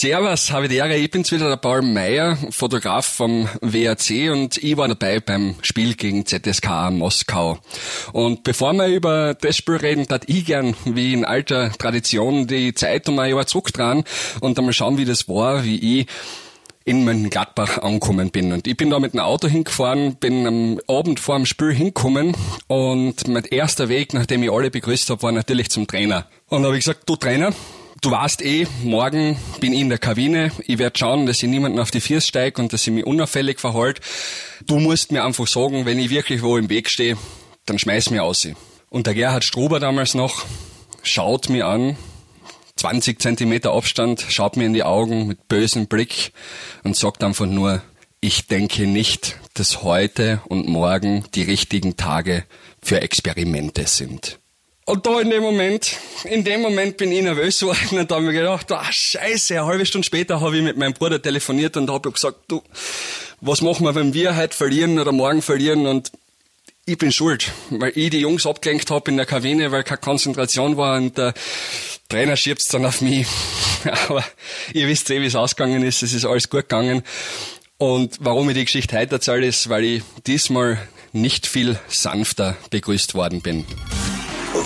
Servus, habe die Ehre, ich bin's wieder der Paul Meyer, Fotograf vom WAC und ich war dabei beim Spiel gegen ZSK Moskau. Und bevor wir über das Spiel reden, tat ich gern, wie in alter Tradition, die Zeit um ein Jahr zurückdrehen und einmal schauen, wie das war, wie ich in Mönchengladbach angekommen bin. Und ich bin da mit dem Auto hingefahren, bin am Abend vor dem Spiel hingekommen und mein erster Weg, nachdem ich alle begrüßt habe, war natürlich zum Trainer. Und da habe ich gesagt, du Trainer, Du weißt eh, morgen bin ich in der Kabine. Ich werde schauen, dass ich niemanden auf die Füße steige und dass ich mich unauffällig verhalte. Du musst mir einfach sagen, wenn ich wirklich wo im Weg stehe, dann schmeiß mir aus. Und der Gerhard Struber damals noch schaut mir an, 20 Zentimeter Abstand, schaut mir in die Augen mit bösem Blick und sagt einfach nur, ich denke nicht, dass heute und morgen die richtigen Tage für Experimente sind. Und da in dem Moment, in dem Moment bin ich nervös geworden und da habe ich mir gedacht, ah, scheiße, eine halbe Stunde später habe ich mit meinem Bruder telefoniert und habe gesagt, du, was machen wir, wenn wir heute verlieren oder morgen verlieren und ich bin schuld, weil ich die Jungs abgelenkt habe in der Kabine, weil keine Konzentration war und der Trainer schiebt's dann auf mich. Aber ihr wisst eh, wie es ausgegangen ist, es ist alles gut gegangen. Und warum ich die Geschichte heute erzähle, ist, weil ich diesmal nicht viel sanfter begrüßt worden bin.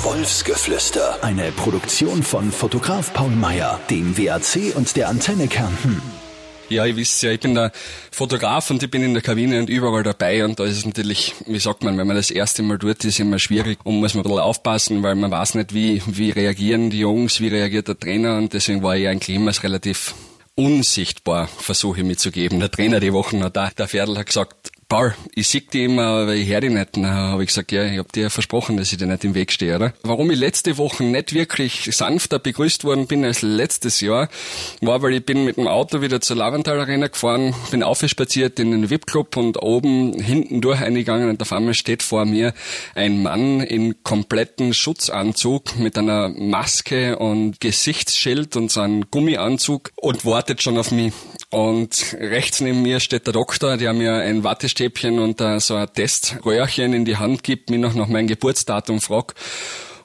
Wolfsgeflüster. Eine Produktion von Fotograf Paul Meyer, dem WAC und der Antenne Kärnten. Ja, ihr wisst ja, ich bin der Fotograf und ich bin in der Kabine und überall dabei und da ist es natürlich, wie sagt man, wenn man das erste Mal tut, ist immer schwierig und muss man ein bisschen aufpassen, weil man weiß nicht, wie, wie reagieren die Jungs, wie reagiert der Trainer und deswegen war ich eigentlich immer relativ unsichtbar, versuche ich mitzugeben. Der Trainer die Wochen hat da, der Pferdl hat gesagt, Paul, ich sehe dich immer, aber ich höre dich nicht. Dann habe ich gesagt, ja, ich habe dir versprochen, dass ich dir nicht im Weg stehe, oder? Warum ich letzte Woche nicht wirklich sanfter begrüßt worden bin als letztes Jahr, war, weil ich bin mit dem Auto wieder zur Laventhal Arena gefahren, bin aufgespaziert in den VIP-Club und oben hinten durch eingegangen und auf einmal steht vor mir ein Mann in kompletten Schutzanzug mit einer Maske und Gesichtsschild und so einem Gummianzug und wartet schon auf mich. Und rechts neben mir steht der Doktor, der mir ein Wattestäbchen Stäbchen und uh, so ein Teströhrchen in die Hand gibt, mir noch nach meinem Geburtsdatum fragt.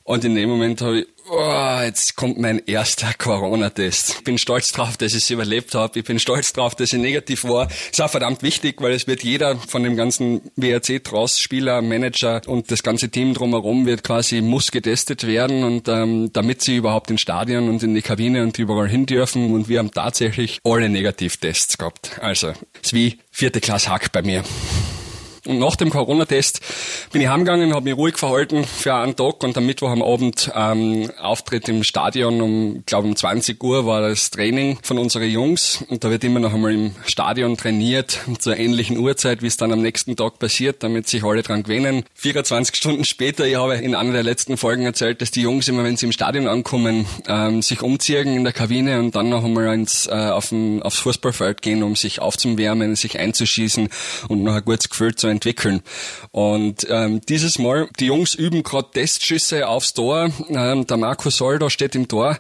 Und in dem Moment habe ich, oh, jetzt kommt mein erster Corona-Test. Ich bin stolz drauf, dass ich es überlebt habe. Ich bin stolz drauf, dass ich negativ war. Ist auch verdammt wichtig, weil es wird jeder von dem ganzen WRC draus, Spieler, Manager und das ganze Team drumherum wird quasi, muss getestet werden und ähm, damit sie überhaupt ins Stadion und in die Kabine und überall hin dürfen. Und wir haben tatsächlich alle Negativtests gehabt. Also, ist wie vierte Klasse Hack bei mir. Und nach dem Corona-Test bin ich heimgegangen, habe mich ruhig verhalten für einen Tag und am Mittwoch am Abend ähm, Auftritt im Stadion um, glaube um 20 Uhr war das Training von unseren Jungs und da wird immer noch einmal im Stadion trainiert zur ähnlichen Uhrzeit, wie es dann am nächsten Tag passiert, damit sich alle dran gewöhnen. 24 Stunden später, ich habe in einer der letzten Folgen erzählt, dass die Jungs immer, wenn sie im Stadion ankommen, ähm, sich umziehen in der Kabine und dann noch einmal ins, äh, auf den, aufs Fußballfeld gehen, um sich aufzuwärmen, sich einzuschießen und noch ein gutes Gefühl zu entwickeln. Und ähm, dieses Mal, die Jungs üben gerade Testschüsse aufs Tor. Ähm, der Marco Soldo steht im Tor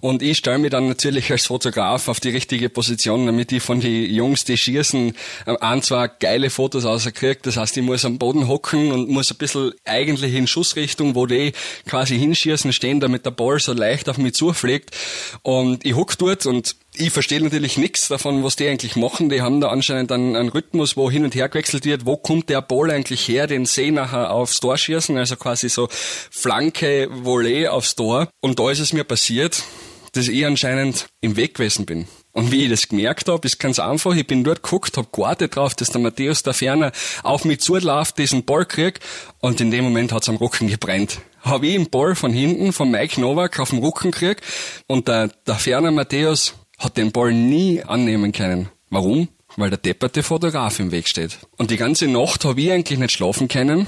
und ich stelle mich dann natürlich als Fotograf auf die richtige Position, damit ich von den Jungs, die schießen, äh, ein, zwei geile Fotos rauskriege. Das heißt, ich muss am Boden hocken und muss ein bisschen eigentlich in Schussrichtung, wo die quasi hinschießen, stehen, damit der Ball so leicht auf mich zufliegt. Und ich hock dort und ich verstehe natürlich nichts davon, was die eigentlich machen. Die haben da anscheinend einen, einen, Rhythmus, wo hin und her gewechselt wird. Wo kommt der Ball eigentlich her, den sie nachher aufs Tor schießen? Also quasi so Flanke, Volley aufs Tor. Und da ist es mir passiert, dass ich anscheinend im Weg gewesen bin. Und wie ich das gemerkt habe, ist ganz einfach. Ich bin dort geguckt, hab gewartet drauf, dass der Matthäus da ferner auf mich zuläuft, diesen Ball krieg. Und in dem Moment hat's am Rücken gebrennt. Hab ich den Ball von hinten, von Mike Novak, auf dem Rücken gekriegt. Und der, der ferner Matthäus hat den Ball nie annehmen können. Warum? Weil der depperte Fotograf im Weg steht. Und die ganze Nacht habe ich eigentlich nicht schlafen können,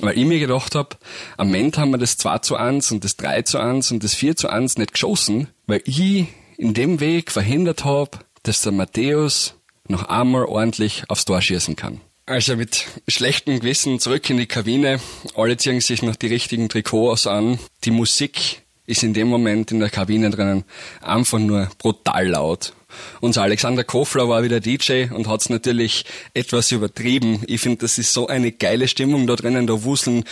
weil ich mir gedacht habe, am Ende haben wir das 2 zu 1 und das 3 zu 1 und das 4 zu 1 nicht geschossen, weil ich in dem Weg verhindert habe, dass der Matthäus noch einmal ordentlich aufs Tor schießen kann. Also mit schlechtem Gewissen zurück in die Kabine. Alle ziehen sich noch die richtigen Trikots an. Die Musik ist in dem Moment in der Kabine drinnen einfach nur brutal laut. Unser Alexander Kofler war wieder DJ und hat's natürlich etwas übertrieben. Ich finde, das ist so eine geile Stimmung da drinnen. Da wuseln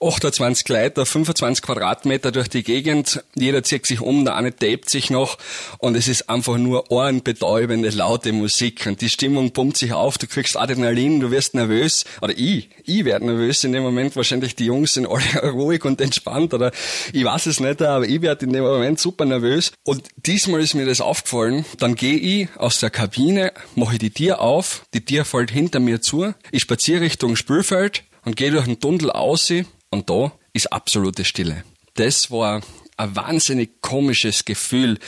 28 Leute, 25 Quadratmeter durch die Gegend. Jeder zieht sich um, der eine tapet sich noch und es ist einfach nur ohrenbetäubende, laute Musik und die Stimmung pumpt sich auf. Du kriegst Adrenalin, du wirst nervös oder ich, ich werde nervös in dem Moment. Wahrscheinlich die Jungs sind alle ruhig und entspannt oder ich weiß es nicht, aber ich werde in dem Moment super nervös. Und diesmal ist mir das aufgefallen. Dann gehe ich aus der Kabine, mache die Tür auf, die Tür fällt hinter mir zu, ich spaziere Richtung Spülfeld und gehe durch den Tunnel aus und da ist absolute Stille. Das war ein wahnsinnig komisches Gefühl.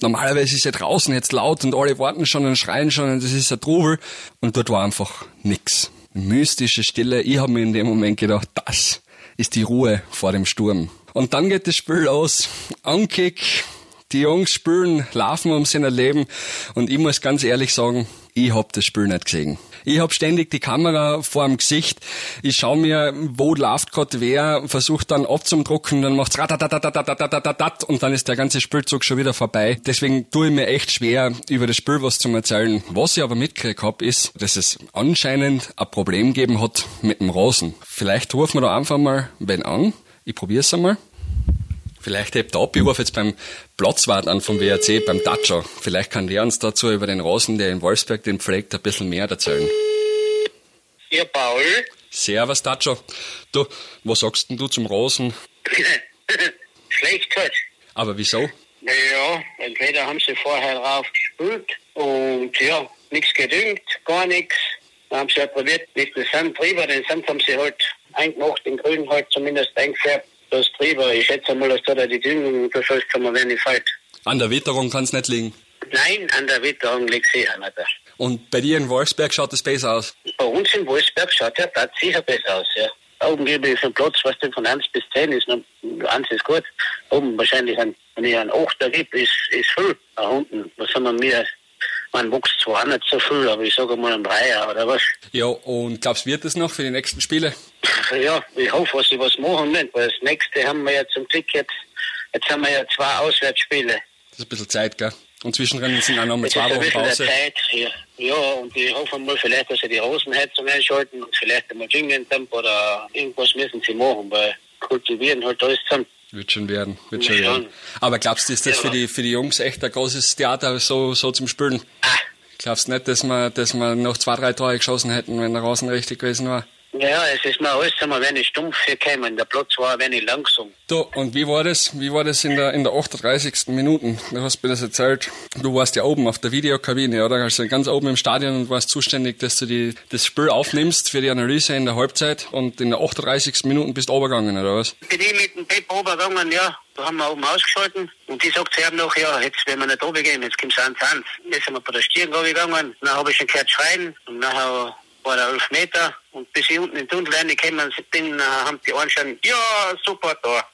Normalerweise ist ja draußen jetzt laut und alle warten schon und schreien schon und das ist ein Trubel und dort war einfach nix. Mystische Stille. Ich habe mir in dem Moment gedacht, das ist die Ruhe vor dem Sturm. Und dann geht das Spiel los. Ankick, die Jungs spielen, laufen um sein Leben und ich muss ganz ehrlich sagen, ich hab das Spiel nicht gesehen. Ich hab ständig die Kamera vor dem Gesicht. Ich schau mir, wo läuft gerade wer, versuche dann abzudrucken, dann macht's ratatatatatatatatatat und dann ist der ganze Spielzug schon wieder vorbei. Deswegen tue ich mir echt schwer, über das Spiel was zu erzählen. Was ich aber mitgekriegt hab, ist, dass es anscheinend ein Problem gegeben hat mit dem Rasen. Vielleicht rufen wir da einfach mal wen an. Ich probier's einmal. Vielleicht hebt er ab. Ich rufe jetzt beim Platzwart an vom WRC, beim Datscher. Vielleicht kann der uns dazu über den Rosen, der in Wolfsberg den pflegt, ein bisschen mehr erzählen. Ja, Paul. Servus, Datscher. Du, was sagst denn du zum Rosen? Schlecht halt. Aber wieso? Naja, entweder haben sie vorher drauf gespült und ja, nichts gedüngt, gar nichts. Dann haben sie halt probiert, mit dem Sand drüber, den Sand haben sie halt eingemacht, den Grün halt zumindest eingefärbt das drüber. Ich schätze mal, dass da die Düngung verscheucht kann man, wenn ich falsch. An der Witterung kann es nicht liegen. Nein, an der Witterung liegt sicher nicht. Und bei dir in Wolfsberg schaut es besser aus? Bei uns in Wolfsberg schaut der Platz sicher besser aus, ja. Oben gebe ich einen Platz, was denn von 1 bis 10 ist, 1 ist gut. Oben wahrscheinlich, ein, wenn ich einen 8 gebe, ist, ist viel. Da unten, was haben wir mir man wächst zwar auch nicht so viel, aber ich sage mal ein Dreier oder was. Ja, und glaubst du, wird das noch für die nächsten Spiele? Ja, ich hoffe, dass sie was machen nicht, weil das nächste haben wir ja zum Glück jetzt, jetzt haben wir ja zwei Auswärtsspiele. Das ist ein bisschen Zeit, gell? Und zwischendrin sind auch noch mal zwei Wochen Pause. Zeit, ja. ja, und ich hoffe mal vielleicht, dass sie die Rosenheizung einschalten und vielleicht einmal Düngentemp oder irgendwas müssen sie machen, weil kultivieren halt alles zusammen. Wird schon werden, wird schon, werden. Aber glaubst du, ist das ja, für die, für die Jungs echt ein großes Theater, so, so zum Spielen? Ah. Glaubst du nicht, dass wir, dass wir noch zwei, drei Tore geschossen hätten, wenn der Rasen richtig gewesen war? Ja, es ist mir alles wenn ich stumpf gekommen. Der Platz war wenn ich langsam. Du, und wie war das? Wie war das in der, in der 38. Minute? Du hast mir das erzählt. Du warst ja oben auf der Videokabine, oder? Also ganz oben im Stadion und warst zuständig, dass du die, das Spiel aufnimmst für die Analyse in der Halbzeit und in der 38. Minute bist du obergegangen, oder was? Bin ich mit dem Pep obergegangen, ja. Da haben wir oben ausgeschalten und die sagt sie haben noch, ja, jetzt werden wir nicht oben gehen, jetzt kommt es ans Hand. Jetzt sind wir bei der Stirn gegangen, dann habe ich schon gehört schreien und nachher war der Elfmeter und bis ich unten in den Tunnel reingekommen bin, äh, haben die einen schon, ja, super da.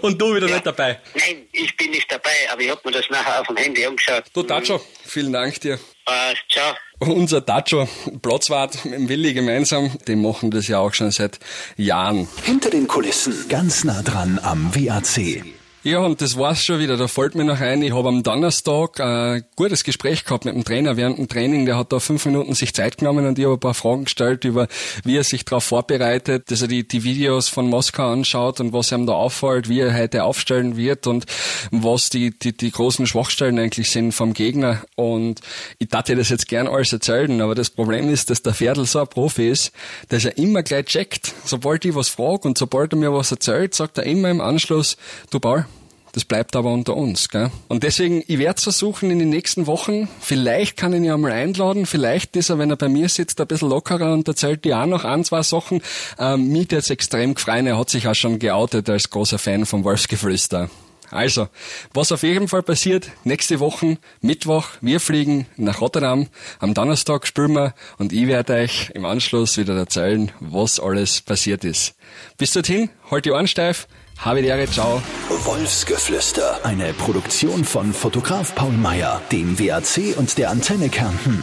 Und du wieder ja. nicht dabei? Nein, ich bin nicht dabei, aber ich habe mir das nachher auf dem Handy angeschaut. Du, Dacho, vielen Dank dir. Uh, ciao. Unser Dacho, Platzwart mit dem Willi gemeinsam, die machen das ja auch schon seit Jahren. Hinter den Kulissen, ganz nah dran am WAC. Ja, und das war's schon wieder. Da fällt mir noch ein, ich habe am Donnerstag ein gutes Gespräch gehabt mit dem Trainer während dem Training. Der hat da fünf Minuten sich Zeit genommen und ich habe ein paar Fragen gestellt über, wie er sich darauf vorbereitet, dass er die, die Videos von Moskau anschaut und was ihm da auffällt, wie er heute aufstellen wird und was die, die, die großen Schwachstellen eigentlich sind vom Gegner. Und ich dachte das jetzt gern alles erzählen, aber das Problem ist, dass der Pferdl so ein Profi ist, dass er immer gleich checkt. Sobald ich was frage und sobald er mir was erzählt, sagt er immer im Anschluss, du Paul, das bleibt aber unter uns. Gell? Und deswegen, ich werde versuchen in den nächsten Wochen, vielleicht kann ich ihn ja mal einladen, vielleicht ist er, wenn er bei mir sitzt, ein bisschen lockerer und erzählt dir auch noch ein, zwei Sachen. Ähm, mich jetzt extrem gefreut, er hat sich auch schon geoutet als großer Fan vom Wolfsgeflüster. Also, was auf jeden Fall passiert, nächste Woche, Mittwoch, wir fliegen nach Rotterdam, am Donnerstag spielen wir und ich werde euch im Anschluss wieder erzählen, was alles passiert ist. Bis dorthin, halt die Ohren steif, habe die Ehre, ciao. Wolfsgeflüster, eine Produktion von Fotograf Paul Meyer, dem WAC und der Antenne Kärnten.